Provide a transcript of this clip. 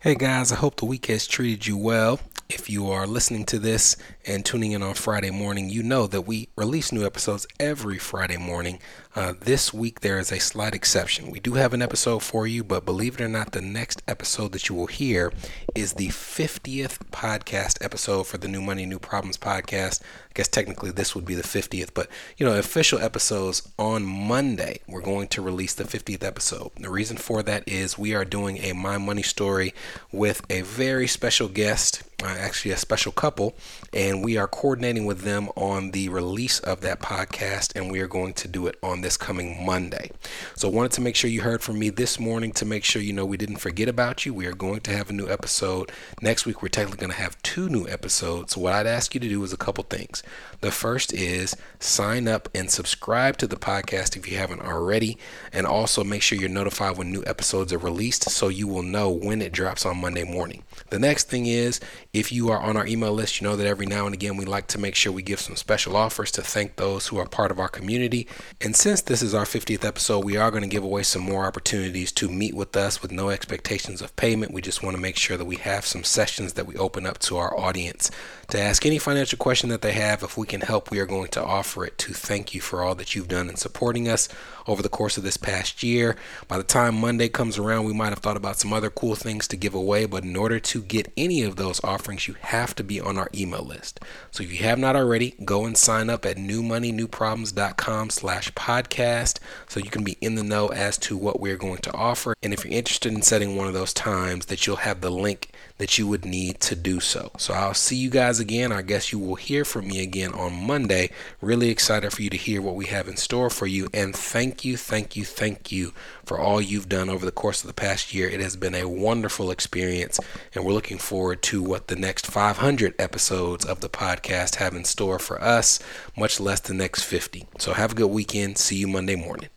Hey guys, I hope the week has treated you well. If you are listening to this and tuning in on Friday morning, you know that we release new episodes every Friday morning. Uh, this week, there is a slight exception. We do have an episode for you, but believe it or not, the next episode that you will hear is the 50th podcast episode for the New Money, New Problems podcast. I guess technically this would be the 50th, but you know, official episodes on Monday, we're going to release the 50th episode. The reason for that is we are doing a My Money story with a very special guest Uh, actually a special couple, and we are coordinating with them on the release of that podcast, and we are going to do it on this coming Monday. So, I wanted to make sure you heard from me this morning to make sure you know we didn't forget about you. We are going to have a new episode next week. We're technically going to have two new episodes. So, what I'd ask you to do is a couple things. The first is sign up and subscribe to the podcast if you haven't already, and also make sure you're notified when new episodes are released so you will know when it drops on Monday morning. The next thing is if you are on our email list, you know that every now and again we like to make sure we give some special offers to thank those who are part of our community. And since this is our 50th episode, we are going to give away some more opportunities to meet with us with no expectations of payment. We just want to make sure that we have some sessions that we open up to our audience to ask any financial question that they have. If we can help, we are going to offer it to thank you for all that you've done in supporting us over the course of this past year. By the time Monday comes around, we might have thought about some other cool things to give away, but in order to get any of those offerings, you have to be on our email list. So if you have not already, go and sign up at newmoneynewproblems.com slash podcast so you can be in the know as to what we're going to offer. And if you're interested in setting one of those times, that you'll have the link that you would need to do so. So I'll see you guys again. I guess you will hear from me again on Monday. Really excited for you to hear what we have in store for you. And thank you, thank you, thank you for all you've done over the course of the past year. It has been a wonderful experience, and we're looking forward to what the next 500 episodes of the podcast have in store for us, much less the next 50. So have a good weekend. See you Monday morning.